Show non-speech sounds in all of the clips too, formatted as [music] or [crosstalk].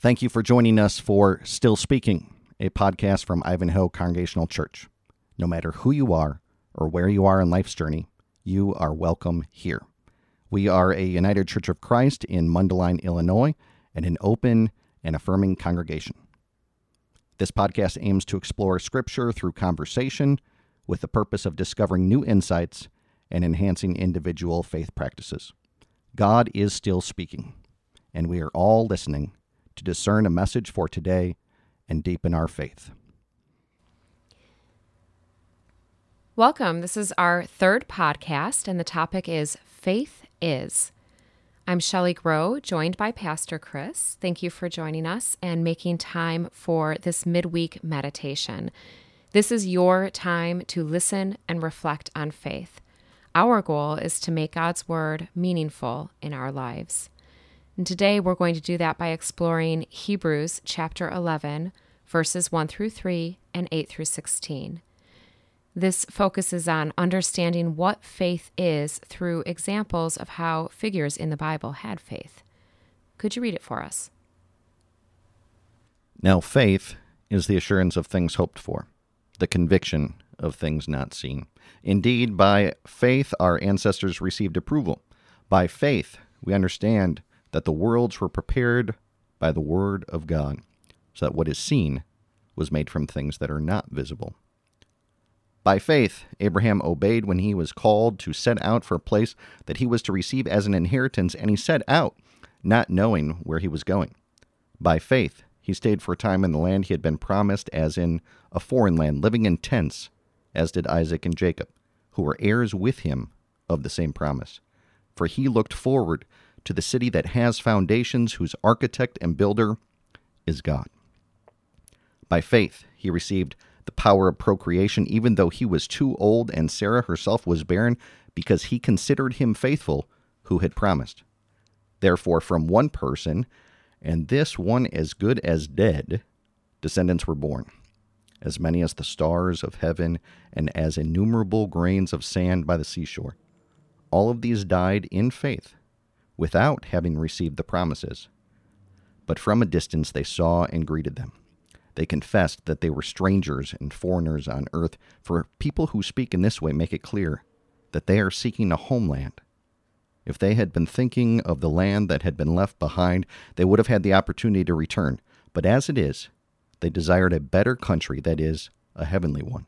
Thank you for joining us for Still Speaking, a podcast from Ivanhoe Congregational Church. No matter who you are or where you are in life's journey, you are welcome here. We are a United Church of Christ in Mundelein, Illinois, and an open and affirming congregation. This podcast aims to explore Scripture through conversation with the purpose of discovering new insights and enhancing individual faith practices. God is still speaking, and we are all listening to discern a message for today and deepen our faith. Welcome. This is our third podcast, and the topic is Faith Is. I'm Shelley Grow, joined by Pastor Kris. Thank you for joining us and making time for this midweek meditation. This is your time to listen and reflect on faith. Our goal is to make God's Word meaningful in our lives. And today we're going to do that by exploring Hebrews chapter 11, verses 1 through 3 and 8 through 16. This focuses on understanding what faith is through examples of how figures in the Bible had faith. Could you read it for us? Now, faith is the assurance of things hoped for, the conviction of things not seen. Indeed, by faith our ancestors received approval. By faith we understand that the worlds were prepared by the word of God, so that what is seen was made from things that are not visible. By faith, Abraham obeyed when he was called to set out for a place that he was to receive as an inheritance, and he set out, not knowing where he was going. By faith, he stayed for a time in the land he had been promised, as in a foreign land, living in tents as did Isaac and Jacob, who were heirs with him of the same promise. For he looked forward to the city that has foundations, whose architect and builder is God. By faith, he received the power of procreation, even though he was too old and Sarah herself was barren, because he considered him faithful who had promised. Therefore, from one person, and this one as good as dead, descendants were born as many as the stars of heaven, and as innumerable grains of sand by the seashore. All of these died in faith, without having received the promises. But from a distance they saw and greeted them. They confessed that they were strangers and foreigners on earth, for people who speak in this way make it clear that they are seeking a homeland. If they had been thinking of the land that had been left behind, they would have had the opportunity to return. But as it is, they desired a better country, that is, a heavenly one.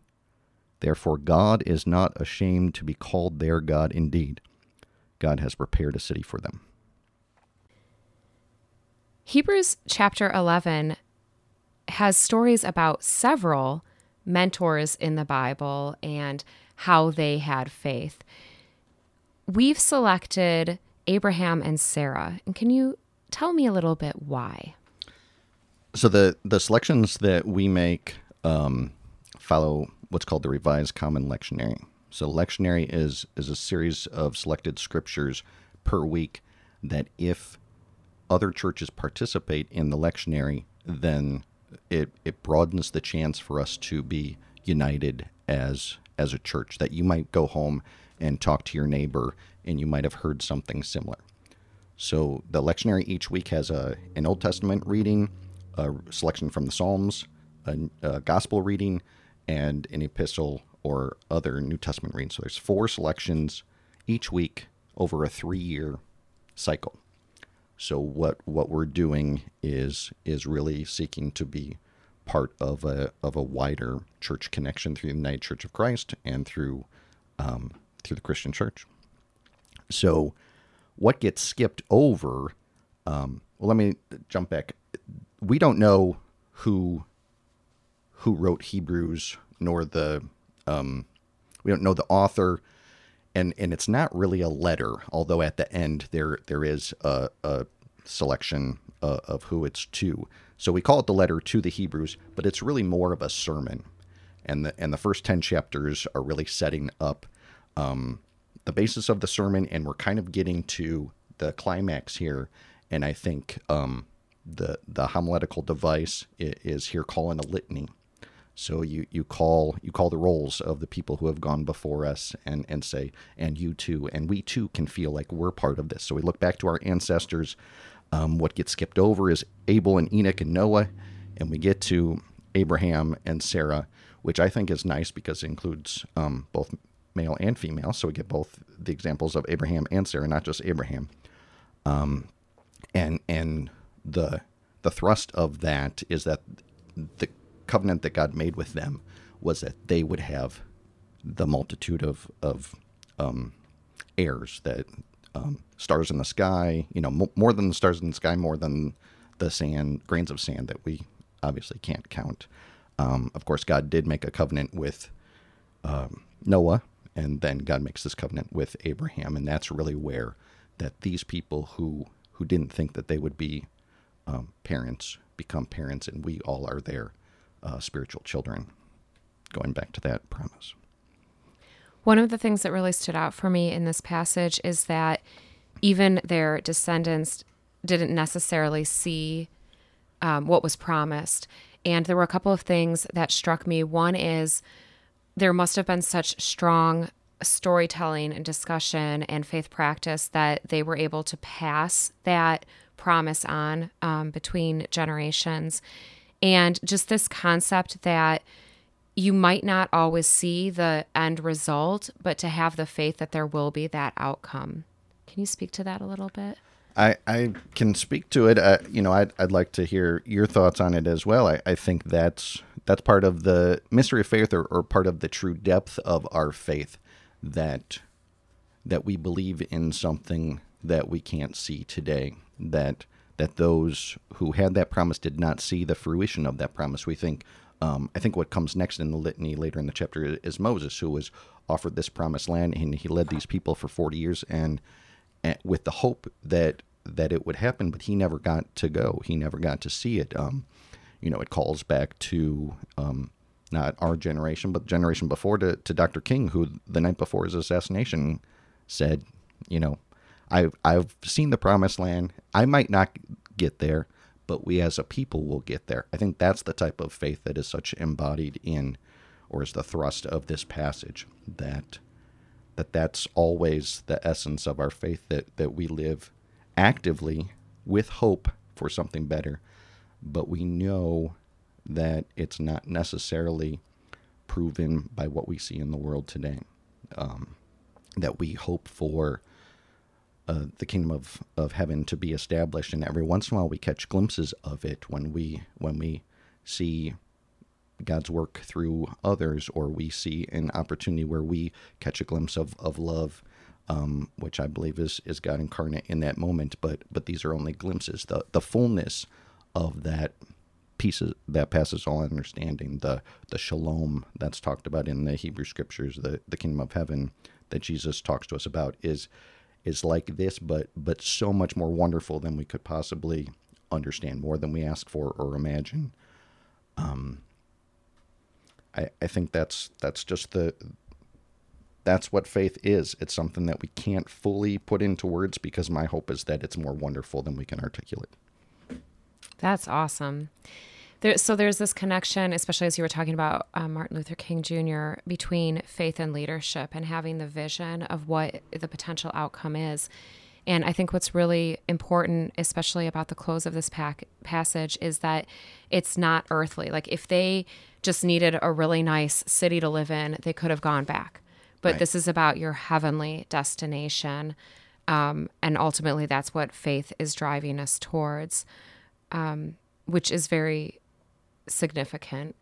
Therefore, God is not ashamed to be called their God indeed. God has prepared a city for them. Hebrews chapter 11 has stories about several mentors in the Bible and how they had faith. We've selected Abraham and Sarah. And can you tell me a little bit why? So the the selections that we make um, follow what's called the Revised Common Lectionary. So lectionary is is a series of selected scriptures per week that if other churches participate in the lectionary, then it it broadens the chance for us to be united as as a church. That you might go home and talk to your neighbor, and you might have heard something similar. So the lectionary each week has a an Old Testament reading, a selection from the Psalms, a, a gospel reading, and an epistle or other New Testament reading. So there's four selections each week over a three-year cycle. So what what we're doing is is really seeking to be part of a of a wider church connection through the United Church of Christ and through um, through the Christian Church. So what gets skipped over? Um, well, let me jump back we don't know who who wrote Hebrews nor the um, we don't know the author and and it's not really a letter although at the end there there is a, a selection uh, of who it's to. So we call it the letter to the Hebrews but it's really more of a sermon. And the and the first 10 chapters are really setting up um, the basis of the sermon and we're kind of getting to the climax here. And I think um, the the homiletical device is here calling a litany. So you, you call you call the rolls of the people who have gone before us and, and say, and you too, and we too can feel like we're part of this. So we look back to our ancestors Um, what gets skipped over is Abel and Enoch and Noah, and we get to Abraham and Sarah, which I think is nice because it includes um, both male and female. So we get both the examples of Abraham and Sarah, not just Abraham. Um, and and the the thrust of that is that the covenant that God made with them was that they would have the multitude of of um, heirs that um, stars in the sky, you know, mo- more than the stars in the sky, more than the sand, grains of sand that we obviously can't count. Um, of course, God did make a covenant with um, Noah, and then God makes this covenant with Abraham, and that's really where that these people who who didn't think that they would be um, parents become parents, and we all are their uh, spiritual children. Going back to that promise. One of the things that really stood out for me in this passage is that even their descendants didn't necessarily see um, what was promised. And there were a couple of things that struck me. One is there must have been such strong storytelling and discussion and faith practice that they were able to pass that promise on um, between generations. And just this concept that you might not always see the end result, but to have the faith that there will be that outcome. Can you speak to that a little bit? I, I can speak to it. Uh, you know, I'd, I'd like to hear your thoughts on it as well. I, I think that's that's part of the mystery of faith, or, or part of the true depth of our faith, that that we believe in something that we can't see today. That that those who had that promise did not see the fruition of that promise. We think um, I think what comes next in the litany later in the chapter is Moses, who was offered this promised land, and he led these people for 40 years, and, and with the hope that that it would happen, but he never got to go. He never got to see it. Um, you know, it calls back to um, not our generation, but the generation before to, to Dr. King, who the night before his assassination said, you know, I've I've seen the promised land. I might not get there, but we as a people will get there. I think that's the type of faith that is such embodied in, or is the thrust of this passage that that that's always the essence of our faith that that we live actively with hope for something better, but we know that it's not necessarily proven by what we see in the world today. Um, that we hope for uh, the kingdom of, of heaven to be established, and every once in a while we catch glimpses of it when we when we see God's work through others, or we see an opportunity where we catch a glimpse of, of love, um, which I believe is, is God incarnate in that moment. But but these are only glimpses. The the fullness of that pieces that passes all understanding, the the shalom that's talked about in the Hebrew scriptures, the, the kingdom of heaven that Jesus talks to us about is is like this, but but so much more wonderful than we could possibly understand, more than we ask for or imagine. Um, I I think that's that's just the that's what faith is. It's something that we can't fully put into words because my hope is that it's more wonderful than we can articulate. That's awesome. There, so there's this connection, especially as you were talking about uh, Martin Luther King Jr., between faith and leadership and having the vision of what the potential outcome is. And I think what's really important, especially about the close of this pack- passage, is that it's not earthly. Like if they just needed a really nice city to live in, they could have gone back. But right. this is about your heavenly destination. Um, and ultimately, that's what faith is driving us towards, um, which is very significant.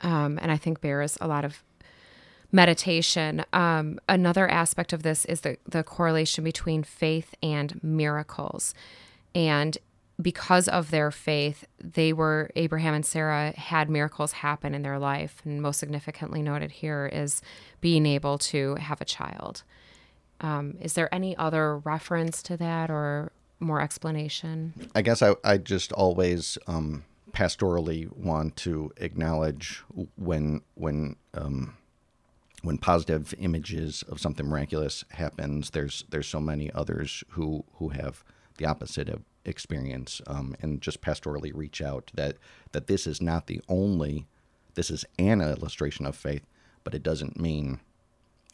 Um, and I think bears a lot of meditation. Um, another aspect of this is the, the correlation between faith and miracles. And because of their faith, they were, Abraham and Sarah had miracles happen in their life. And most significantly noted here is being able to have a child. Um, is there any other reference to that or more explanation? I guess I, I just always um, pastorally want to acknowledge when when um, when positive images of something miraculous happens. There's there's so many others who who have the opposite of experience, um, and just pastorally reach out that that this is not the only. This is an illustration of faith, but it doesn't mean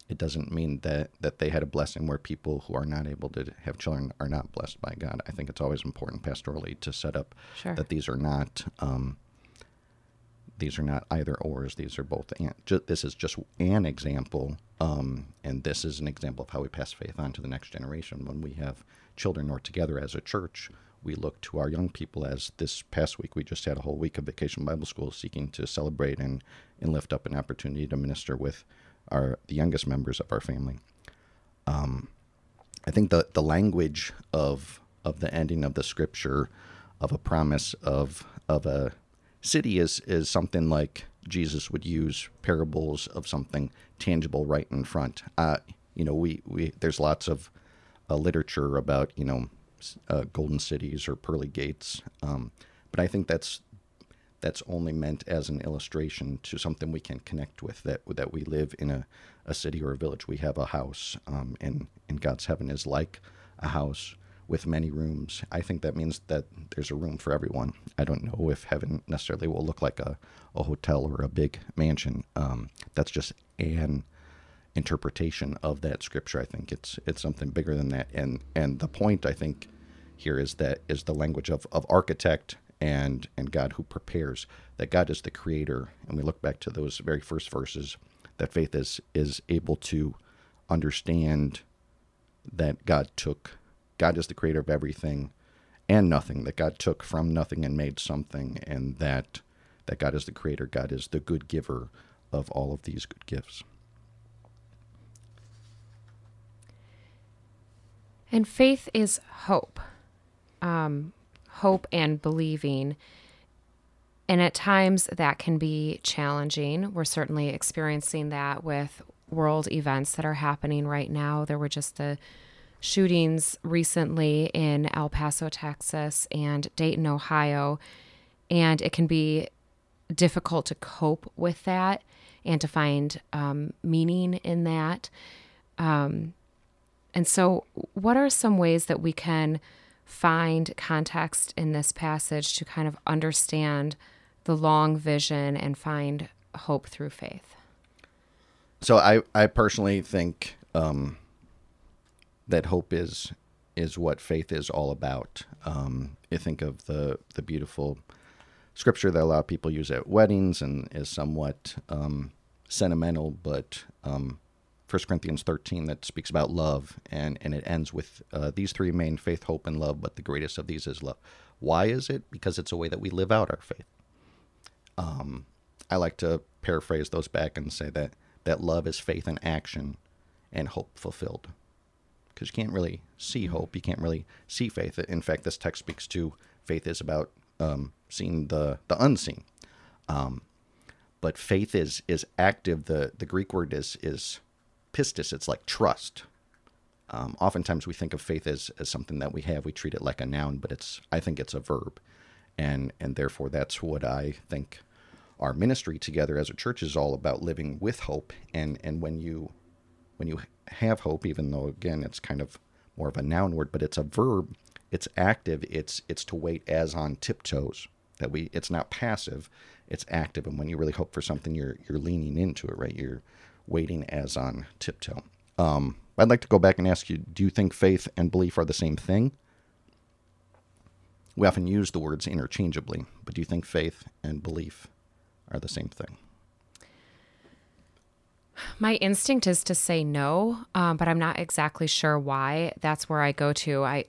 it doesn't mean that that they had a blessing where people who are not able to have children are not blessed by God. I think it's always important pastorally to set up Sure. that these are not um, these are not either ors. These are both. And ju- this is just an example, um, and this is an example of how we pass faith on to the next generation. When we have children or together as a church, we look to our young people. As this past week, we just had a whole week of Vacation Bible School, seeking to celebrate and and lift up an opportunity to minister with our the youngest members of our family. Um, I think the the language of of the ending of the scripture of a promise of of a city is is something like Jesus would use parables of something tangible right in front. Uh, you know, we, we there's lots of uh, literature about you know uh, golden cities or pearly gates, um, but I think that's that's only meant as an illustration to something we can connect with that that we live in a, a city or a village. We have a house um, and and God's heaven is like a house with many rooms. I think that means that there's a room for everyone. I don't know if heaven necessarily will look like a, a hotel or a big mansion. Um, that's just an interpretation of that scripture. I think it's it's something bigger than that. And and the point I think here is that is the language of, of architect and and God who prepares that God is the creator. And we look back to those very first verses that faith is is able to understand that God took God is the creator of everything and nothing that God took from nothing and made something and that that God is the creator God is the good giver of all of these good gifts. And faith is hope, um, hope and believing. And at times that can be challenging. We're certainly experiencing that with world events that are happening right now. There were just the shootings recently in El Paso, Texas, and Dayton, Ohio. And it can be difficult to cope with that and to find um, meaning in that. Um, and so, what are some ways that we can find context in this passage to kind of understand the long vision and find hope through faith? So I, I personally think um, that hope is is what faith is all about. Um, you think of the the beautiful scripture that a lot of people use at weddings and is somewhat um, sentimental, but um, 1 Corinthians 13 that speaks about love, and, and it ends with uh, these three main faith, hope, and love, but the greatest of these is love. Why is it? Because it's a way that we live out our faith. Um, I like to paraphrase those back and say that, that love is faith in action and hope fulfilled. Because you can't really see hope, you can't really see faith. In fact, this text speaks to faith is about um, seeing the, the unseen. Um, but faith is is active. The the Greek word is is pistis. It's like trust. Um, oftentimes we think of faith as, as something that we have. We treat it like a noun, but it's I think it's a verb, and and therefore that's what I think our ministry together as a church is all about living with hope. And and when you when you have hope, even though again it's kind of more of a noun word, but it's a verb. It's active. It's it's to wait as on tiptoes. That we it's not passive. It's active. And when you really hope for something, you're you're leaning into it, right? You're waiting as on tiptoe. Um, I'd like to go back and ask you: Do you think faith and belief are the same thing? We often use the words interchangeably, but do you think faith and belief are the same thing? My instinct is to say no, um, but I'm not exactly sure why. That's where I go to. I,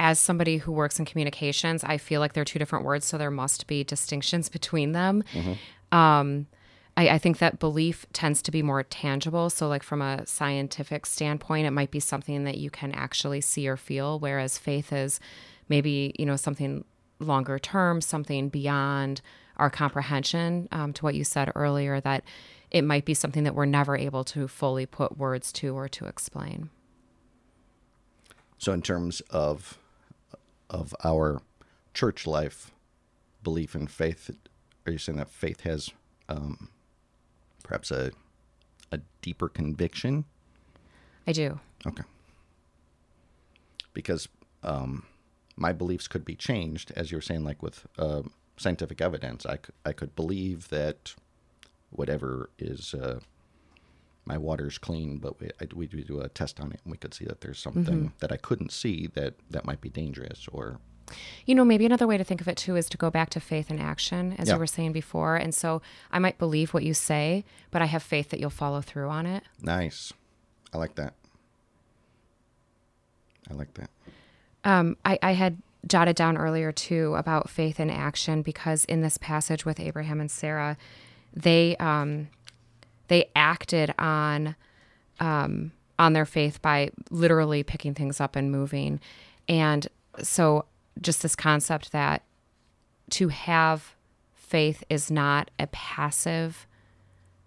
as somebody who works in communications, I feel like they're two different words, so there must be distinctions between them. Um, I, I think that belief tends to be more tangible. So, like from a scientific standpoint, it might be something that you can actually see or feel, whereas faith is maybe you know something longer term, something beyond our comprehension. Um, to what you said earlier, that it might be something that we're never able to fully put words to or to explain. So, in terms of of our church life, belief and faith, are you saying that faith has um, perhaps a a deeper conviction? I do. Okay. Because um, my beliefs could be changed, as you were saying, like with uh, scientific evidence. I could, I could believe that whatever is uh, my water's clean, but we, I, we do a test on it and we could see that there's something that I couldn't see that that might be dangerous or You know, maybe another way to think of it too is to go back to faith and action, as Yeah. you were saying before. And so I might believe what you say, but I have faith that you'll follow through on it. nice. I like that. I like that. Um, I, I had jotted down earlier too about faith and action because in this passage with Abraham and Sarah, they um, they acted on um, on their faith by literally picking things up and moving, and so just this concept that to have faith is not a passive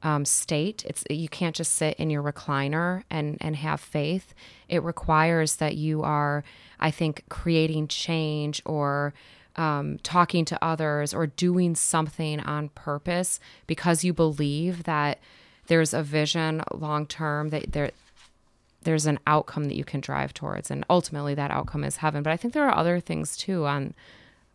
um, state. It's you can't just sit in your recliner and and have faith. It requires that you are, I think, creating change or um, talking to others or doing something on purpose because you believe that there's a vision long term that there there's an outcome that you can drive towards and ultimately that outcome is heaven but i think there are other things too on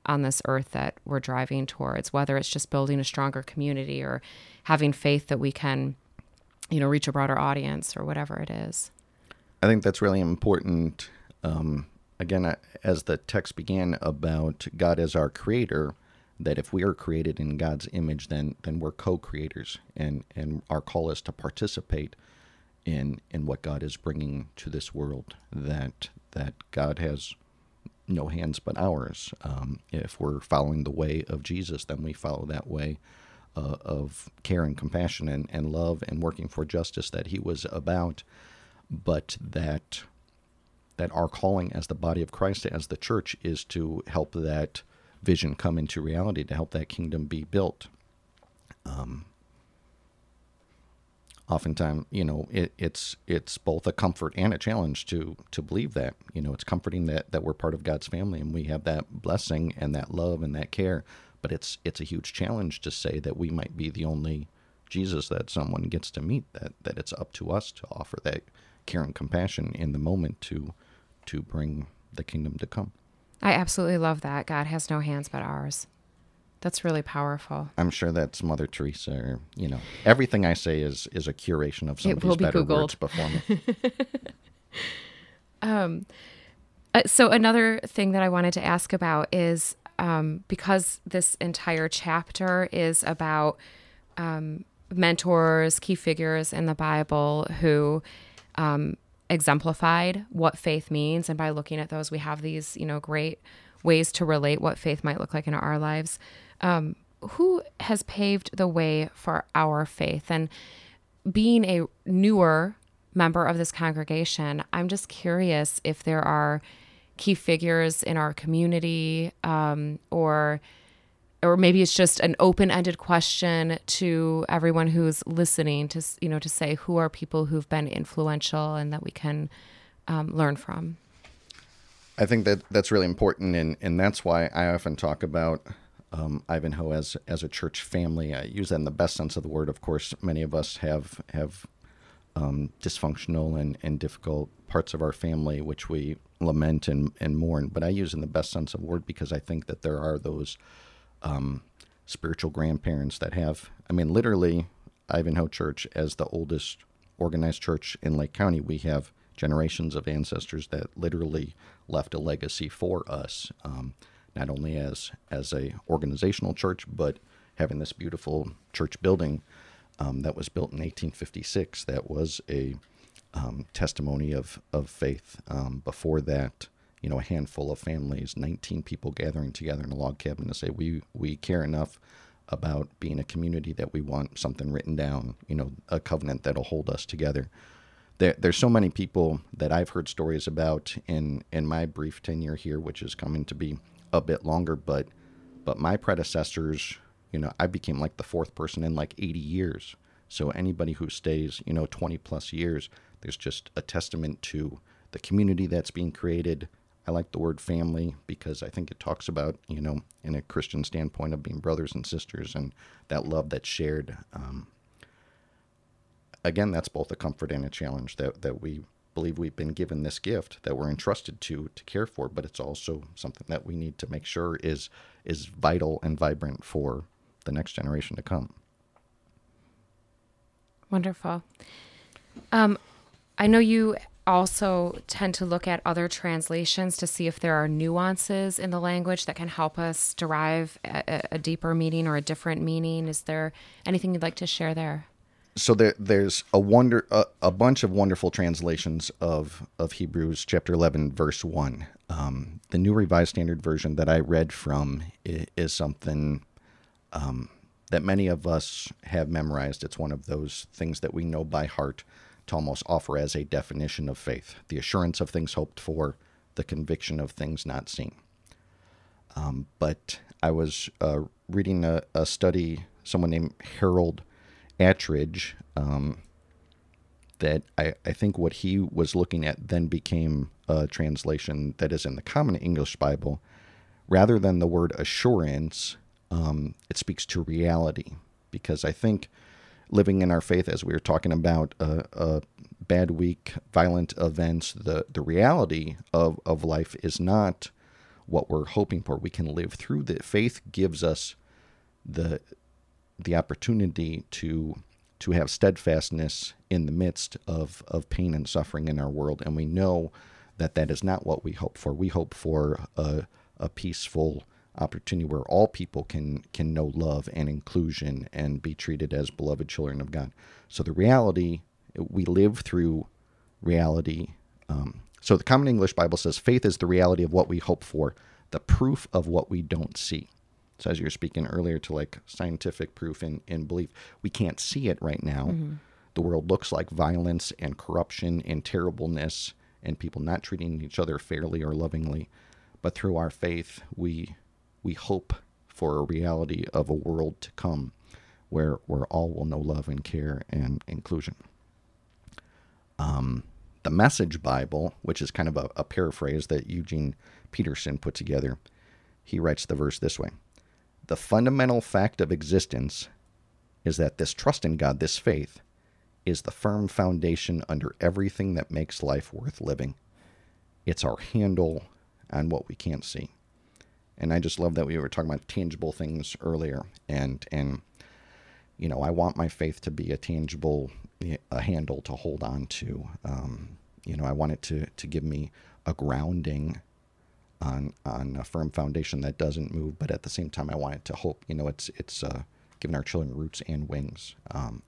on this earth that we're driving towards whether it's just building a stronger community or having faith that we can you know reach a broader audience or whatever it is I think that's really important. Um, again, as the text began about God as our creator, that if we are created in God's image, then then we're co-creators, and and our call is to participate in in what God is bringing to this world. That that God has no hands but ours. Um, if we're following the way of Jesus, then we follow that way uh, of care and compassion and, and love and working for justice that he was about but that that our calling as the body of Christ, as the church, is to help that vision come into reality, to help that kingdom be built. Um, oftentimes, you know, it, it's it's both a comfort and a challenge to to believe that. You know, it's comforting that that we're part of God's family and we have that blessing and that love and that care. But it's it's a huge challenge to say that we might be the only Jesus that someone gets to meet. That that it's up to us to offer that care and compassion in the moment to to bring the kingdom to come. i absolutely love that god has no hands but ours that's really powerful I'm sure that's Mother Teresa. Or, you know, everything I say is is a curation of will somebody's be better Googled. words before me. [laughs] Uh, so another thing that I wanted to ask about is um, because this entire chapter is about um, mentors, key figures in the Bible who um, exemplified what faith means, and by looking at those, we have these you know great ways to relate what faith might look like in our lives. Um, who has paved the way for our faith and being a newer member of this congregation, I'm just curious if there are key figures in our community, um, or or maybe it's just an open-ended question to everyone who's listening to you know to say who are people who've been influential and that we can um, learn from. I think that that's really important, and, and that's why I often talk about um, Ivanhoe as as a church family. I use that in the best sense of the word. Of course, many of us have have um, dysfunctional and, and difficult parts of our family, which we lament and, and mourn. But I use in the best sense of word because I think that there are those um, spiritual grandparents that have. I mean, literally, Ivanhoe Church as the oldest organized church in Lake County, we have generations of ancestors that literally left a legacy for us, um, not only as as a organizational church, but having this beautiful church building um, that was built in 1856. That was a um, testimony of of faith. Um, before that, you know, a handful of families, 19 people gathering together in a log cabin to say we we care enough about being a community that we want something written down, you know, a covenant that'll hold us together. There, there's so many people that I've heard stories about in in my brief tenure here, which is coming to be a bit longer, but but my predecessors, you know, I became like the fourth person in like 80 years. So anybody who stays, you know, 20 plus years, there's just a testament to the community that's being created. I like the word family because I think it talks about, you know, in a Christian standpoint of being brothers and sisters and that love that's shared. Um, again, that's both a comfort and a challenge that, that we believe we've been given this gift that we're entrusted to to care for, but it's also something that we need to make sure is is vital and vibrant for the next generation to come. Wonderful. Um, I know you also tend to look at other translations to see if there are nuances in the language that can help us derive a, a deeper meaning or a different meaning. Is there anything you'd like to share there? So there, there's a wonder a, a bunch of wonderful translations of of Hebrews chapter 11 verse 1 um, the new revised standard version that I read from is, is something um, that many of us have memorized. It's one of those things that we know by heart to almost offer as a definition of faith the assurance of things hoped for the conviction of things not seen. Um, but I was uh, reading a, a study someone named Harold Attridge um, that I, I think what he was looking at then became a translation that is in the Common English Bible. Rather than the word assurance, um, it speaks to reality. Because I think living in our faith, as we were talking about uh, a bad week, violent events, the, the reality of, of life is not what we're hoping for. We can live through the faith gives us the the opportunity to to have steadfastness in the midst of, of pain and suffering in our world. And we know that that is not what we hope for. We hope for a, a peaceful opportunity where all people can can know love and inclusion and be treated as beloved children of God. So the reality we live through reality. Um, so the Common English Bible says faith is the reality of what we hope for, the proof of what we don't see. So as you were speaking earlier to like scientific proof in, in belief, we can't see it right now. Mm-hmm. The world looks like violence and corruption and terribleness and people not treating each other fairly or lovingly. But through our faith, we we hope for a reality of a world to come where where all will know love and care and inclusion. Um, the Message Bible, which is kind of a, a paraphrase that Eugene Peterson put together, he writes the verse this way the fundamental fact of existence is that this trust in God, this faith, is the firm foundation under everything that makes life worth living. It's our handle on what we can't see. And I just love that we were talking about tangible things earlier. And, and you know, I want my faith to be a tangible a handle to hold on to. Um, you know, I want it to, to give me a grounding on on a firm foundation that doesn't move, but at the same time, I want it to hope. You know, it's it's uh, giving our children roots and wings. Um,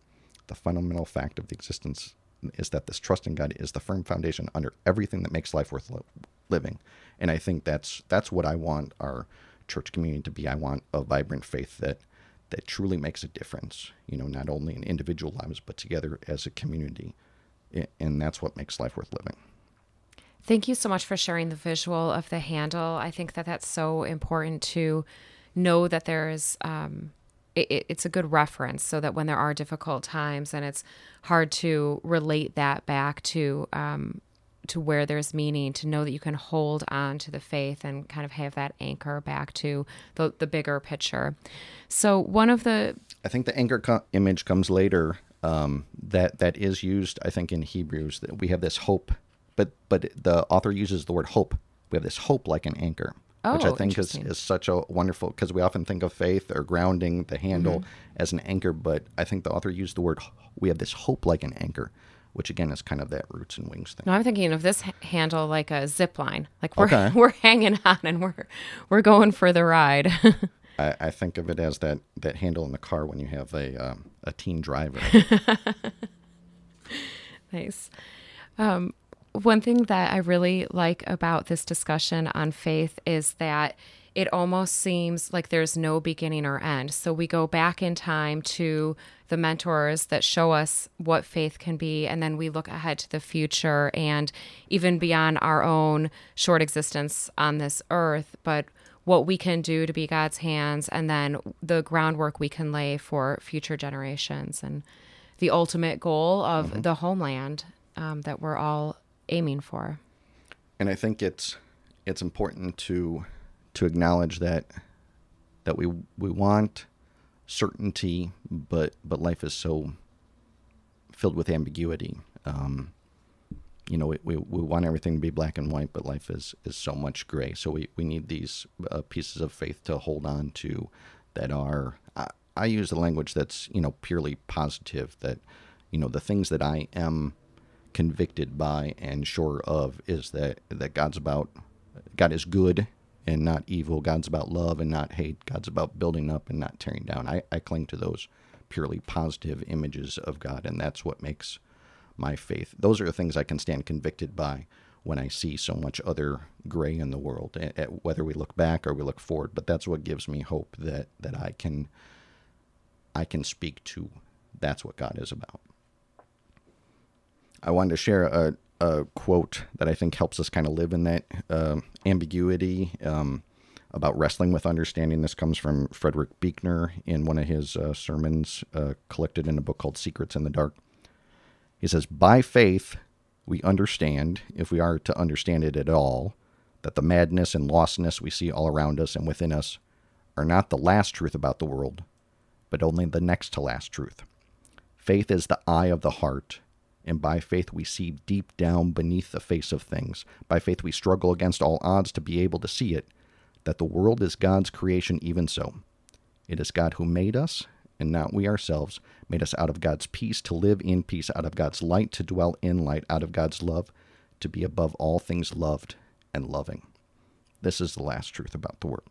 the fundamental fact of the existence is that this trust in God is the firm foundation under everything that makes life worth li- living, and I think that's that's what I want our church community to be. I want a vibrant faith that that truly makes a difference. You know, not only in individual lives but together as a community, and that's what makes life worth living. Thank you so much for sharing the visual of the handle. I think that that's so important to know that there's um, it, it's a good reference so that when there are difficult times and it's hard to relate that back to um, to where there's meaning to know that you can hold on to the faith and kind of have that anchor back to the, the bigger picture so one of the i think the anchor co- image comes later um, that that is used i think in hebrews that we have this hope but but the author uses the word hope. We have this hope like an anchor, oh, which I oh, think is, is such a wonderful because we often think of faith or grounding the handle mm-hmm. as an anchor, but I think the author used the word we have this hope like an anchor, which again is kind of that roots and wings thing. No, I'm thinking of this handle like a zip line, like we're okay. [laughs] we're hanging on and we're we're going for the ride. [laughs] I, I, think of it as that that handle in the car when you have a um, a teen driver. [laughs] nice. Um, one thing that I really like about this discussion on faith is that it almost seems like there's no beginning or end. So we go back in time to the mentors that show us what faith can be, and then we look ahead to the future and even beyond our own short existence on this earth, but what we can do to be God's hands, and then the groundwork we can lay for future generations and the ultimate goal of mm-hmm. the homeland um, that we're all aiming for. And I think it's it's important to to acknowledge that that we we want certainty, but but life is so filled with ambiguity. Um, you know, we, we, we, want everything to be black and white, but life is, is so much gray. So we, we need these uh, pieces of faith to hold on to that are, I, I use the language that's, you know, purely positive, that, you know, the things that I am convicted by and sure of is that that God's about God is good and not evil. God's about love and not hate. God's about building up and not tearing down. I, I cling to those purely positive images of God, and that's what makes my faith. Those are the things I can stand convicted by when I see so much other gray in the world, at, at whether we look back or we look forward. But that's what gives me hope that that I can I can speak to. That's what God is about. I wanted to share a, a quote that I think helps us kind of live in that uh, ambiguity um, about wrestling with understanding. This comes from Frederick Buechner in one of his uh, sermons uh, collected in a book called Secrets in the Dark. He says, By faith, we understand, if we are to understand it at all, that the madness and lostness we see all around us and within us are not the last truth about the world, but only the next to last truth. Faith is the eye of the heart, and by faith we see deep down beneath the face of things. By faith we struggle against all odds to be able to see it, that the world is God's creation even so. It is God who made us, and not we ourselves, made us out of God's peace to live in peace, out of God's light to dwell in light, out of God's love to be above all things loved and loving. This is the last truth about the world.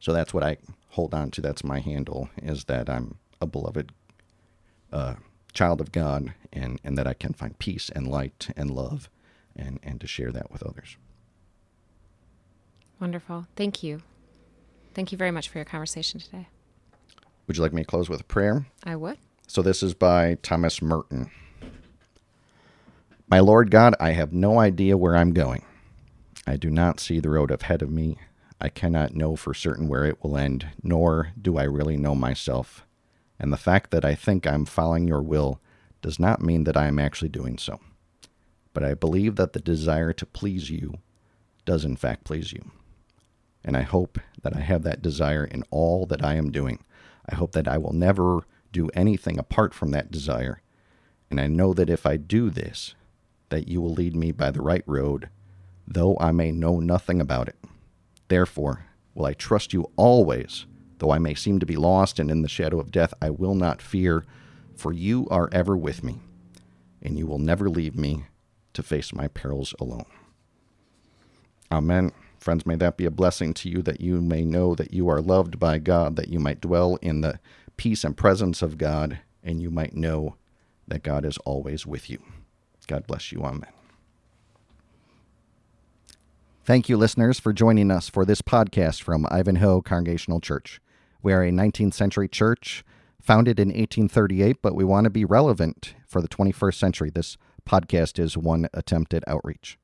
So that's what I hold on to. That's my handle, is that I'm a beloved uh, child of God and, and that I can find peace and light and love and, and to share that with others. Wonderful. Thank you. Thank you very much for your conversation today. Would you like me to close with a prayer? I would. So this is by Thomas Merton. My Lord God, I have no idea where I'm going. I do not see the road ahead of me. I cannot know for certain where it will end, nor do I really know myself. And the fact that I think I'm following your will does not mean that I am actually doing so. But I believe that the desire to please you does in fact please you. And I hope that I have that desire in all that I am doing. I hope that I will never do anything apart from that desire. And I know that if I do this, that you will lead me by the right road, though I may know nothing about it. Therefore, will I trust you always, though I may seem to be lost and in the shadow of death, I will not fear, for you are ever with me, and you will never leave me to face my perils alone. Amen. Friends, may that be a blessing to you that you may know that you are loved by God, that you might dwell in the peace and presence of God, and you might know that God is always with you. God bless you. Amen. Thank you, listeners, for joining us for this podcast from Ivanhoe Congregational Church. We are a 19th century church founded in 1838, but we want to be relevant for the 21st century. This podcast is one attempt at outreach.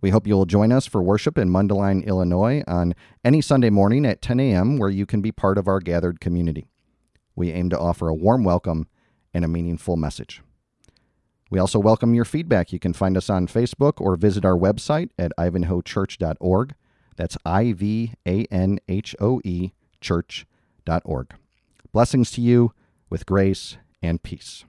We hope you'll join us for worship in Mundelein, Illinois on any Sunday morning at 10 a.m., where you can be part of our gathered community. We aim to offer a warm welcome and a meaningful message. We also welcome your feedback. You can find us on Facebook or visit our website at ivanhoechurch.org. That's I V A N H O E church.org. Blessings to you with grace and peace.